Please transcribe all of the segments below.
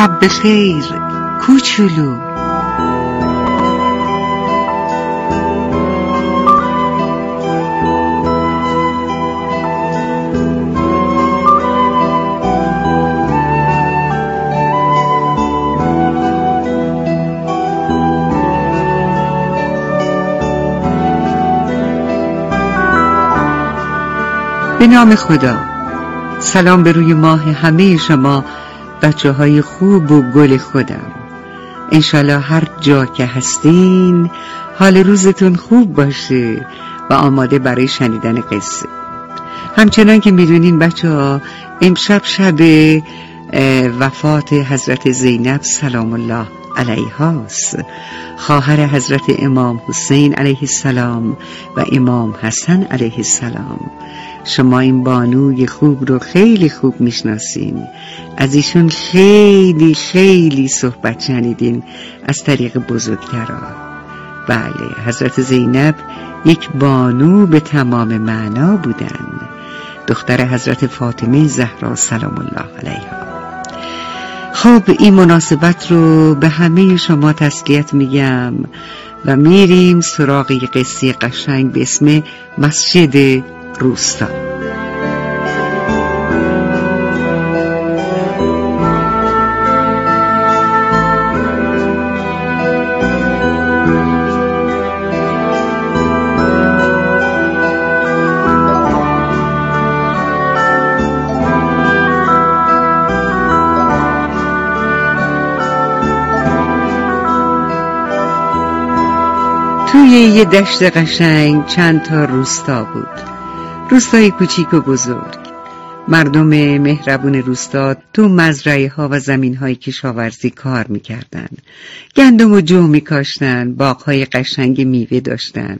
شب خیر. کوچولو. به نام خدا. سلام به روی ماه همه شما. بچه های خوب و گل خودم. انشالله هر جا که هستین حال روزتون خوب باشه و آماده برای شنیدن قصه. همچنان که می‌دونین بچه ها امشب شب وفات حضرت زینب سلام الله علیهاست. خواهر حضرت امام حسین علیه السلام و امام حسن علیه السلام. شما این بانوی خوب رو خیلی خوب می‌شناسین. از ایشون خیلی خیلی صحبت شنیدین از طریق بزرگترا. بله حضرت زینب یک بانو به تمام معنا بودن. دختر حضرت فاطمه زهرا سلام الله علیها. خب این مناسبت رو به همه شما تسلیت میگم و میریم سراغ قصه قشنگ به اسم مسجد روستا توی یه دشت قشنگ چند تا روستا بود. روستای کوچیک و بزرگ. مردم مهربون روستا تو مزرعه ها و زمین های کشاورزی کار می‌کردن. گندم و جو میکاشتن باغ های قشنگ میوه داشتن.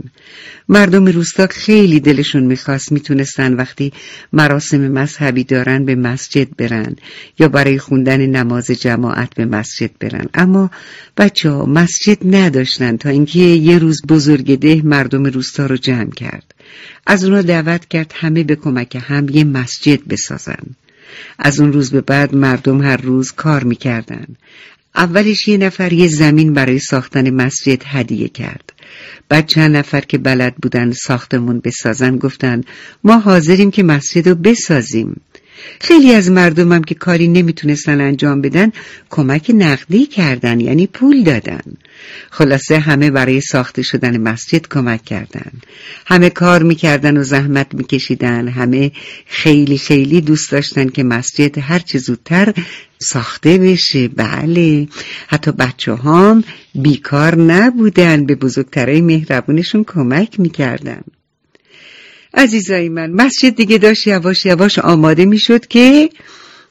مردم روستا خیلی دلشون می‌خواست می‌تونستن وقتی مراسم مذهبی دارن به مسجد برن یا برای خوندن نماز جماعت به مسجد برن. اما بچه ها مسجد نداشتن تا اینکه یه روز بزرگده مردم روستا رو جمع کرد. از اونا دعوت کرد همه به کمک هم یه مسجد بسازن. از اون روز به بعد مردم هر روز کار می‌کردن. اولش یه نفر یه زمین برای ساختن مسجد هدیه کرد. بعد چند نفر که بلد بودن ساختمون بسازن گفتن ما حاضریم که مسجد رو بسازیم. خیلی از مردمم که کاری نمی‌تونستن انجام بدن کمک نقدی کردن یعنی پول دادن. خلاصه همه برای ساخته شدن مسجد کمک کردن. همه کار می‌کردن و زحمت میکشیدن. همه خیلی خیلی دوست داشتن که مسجد هرچه زودتر ساخته بشه. بله. حتی بچه هم بیکار نبودن. به بزرگترهای مهربونشون کمک می‌کردن. عزیزای من مسجد دیگه داشت یواش یواش آماده می‌شد که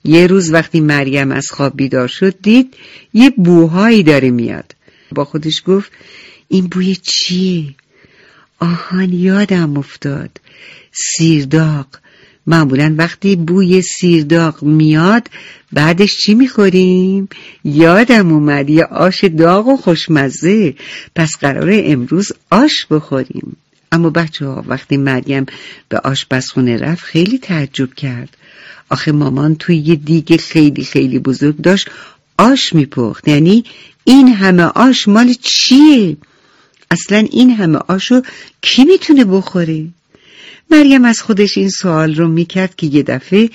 یه روز وقتی مریم از خواب بیدار شد دید یه بوهایی داره میاد. با خودش گفت این بوی چیه؟ آهان یادم افتاد. سیرداغ. معمولا وقتی بوی سیرداغ میاد بعدش چی می‌خوریم؟ یادم اومد یه آش داغ و خوشمزه. پس قراره امروز آش بخوریم. اما بچه ها وقتی مریم به آشپزخونه رفت خیلی تعجب کرد آخه مامان توی یه دیگه خیلی خیلی بزرگ داشت آش میپخت یعنی این همه آش مال چیه؟ اصلا این همه آشو کی می‌تونه بخوره؟ مریم از خودش این سوال رو می‌کرد که یه دفعه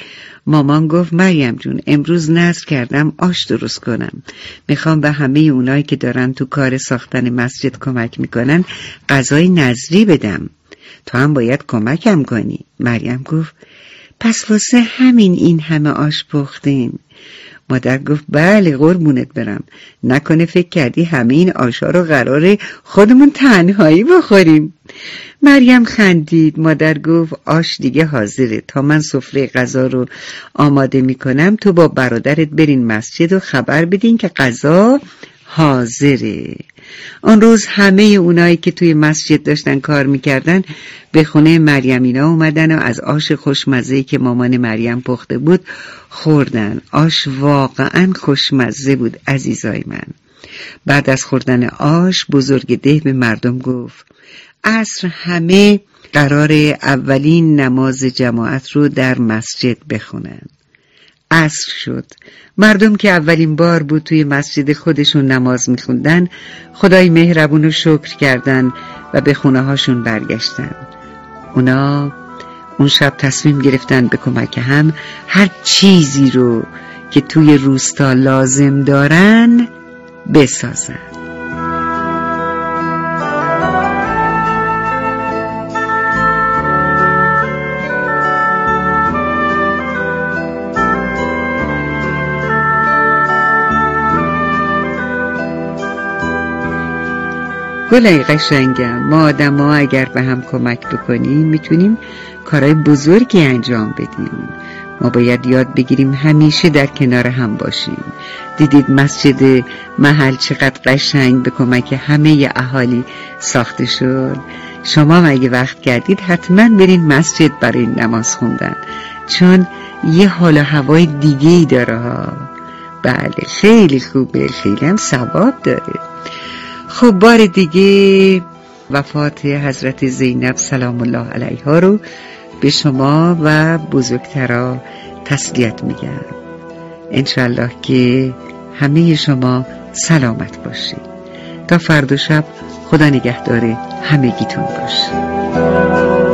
مامان گفت مریم جون امروز نظر کردم آش درست کنم. می‌خوام به همه اونایی که دارن تو کار ساختن مسجد کمک می‌کنن غذای نظری بدم. تو هم باید کمکم کنی. مریم گفت پس واسه همین این همه آش پختیم مادر گفت بله قربونت برم. نکنه فکر کردی همه این آشا رو قراره خودمون تنهایی بخوریم. مریم خندید. مادر گفت آش دیگه حاضره. تا من سفره غذا رو آماده می‌کنم تو با برادرت برین مسجد و خبر بدین که غذا حاضره. آن روز همه اونایی که توی مسجد داشتن کار می‌کردن به خونه مریمینا اومدن و از آش خوشمزه که مامان مریم پخته بود خوردن. آش واقعا خوشمزه بود عزیزای من. بعد از خوردن آش بزرگ ده به مردم گفت عصر همه قرار اولین نماز جماعت رو در مسجد بخونن. عصر شد. مردم که اولین بار بود توی مسجد خودشون نماز میخوندن خدای مهربون رو شکر کردن و به خونه هاشون برگشتن. اونا اون شب تصمیم گرفتن به کمک هم هر چیزی رو که توی روستا لازم دارن بسازن. گلای قشنگم ما آدم ها اگر به هم کمک بکنیم می‌تونیم کارهای بزرگی انجام بدیم. ما باید یاد بگیریم همیشه در کنار هم باشیم. دیدید مسجد محل چقدر قشنگ به کمک همه اهالی ساخته شد. شما اگه وقت کردید حتما برین مسجد برای نماز خوندن چون یه حال و هوای دیگه ای داره ها. بله خیلی خوبه خیلی هم ثواب داره. خب بار دیگه وفات حضرت زینب سلام الله علیها رو به شما و بزرگترا تسلیت میگم. انشالله که همه شما سلامت باشید تا فردا شب خدا نگهدار همگیتون باشه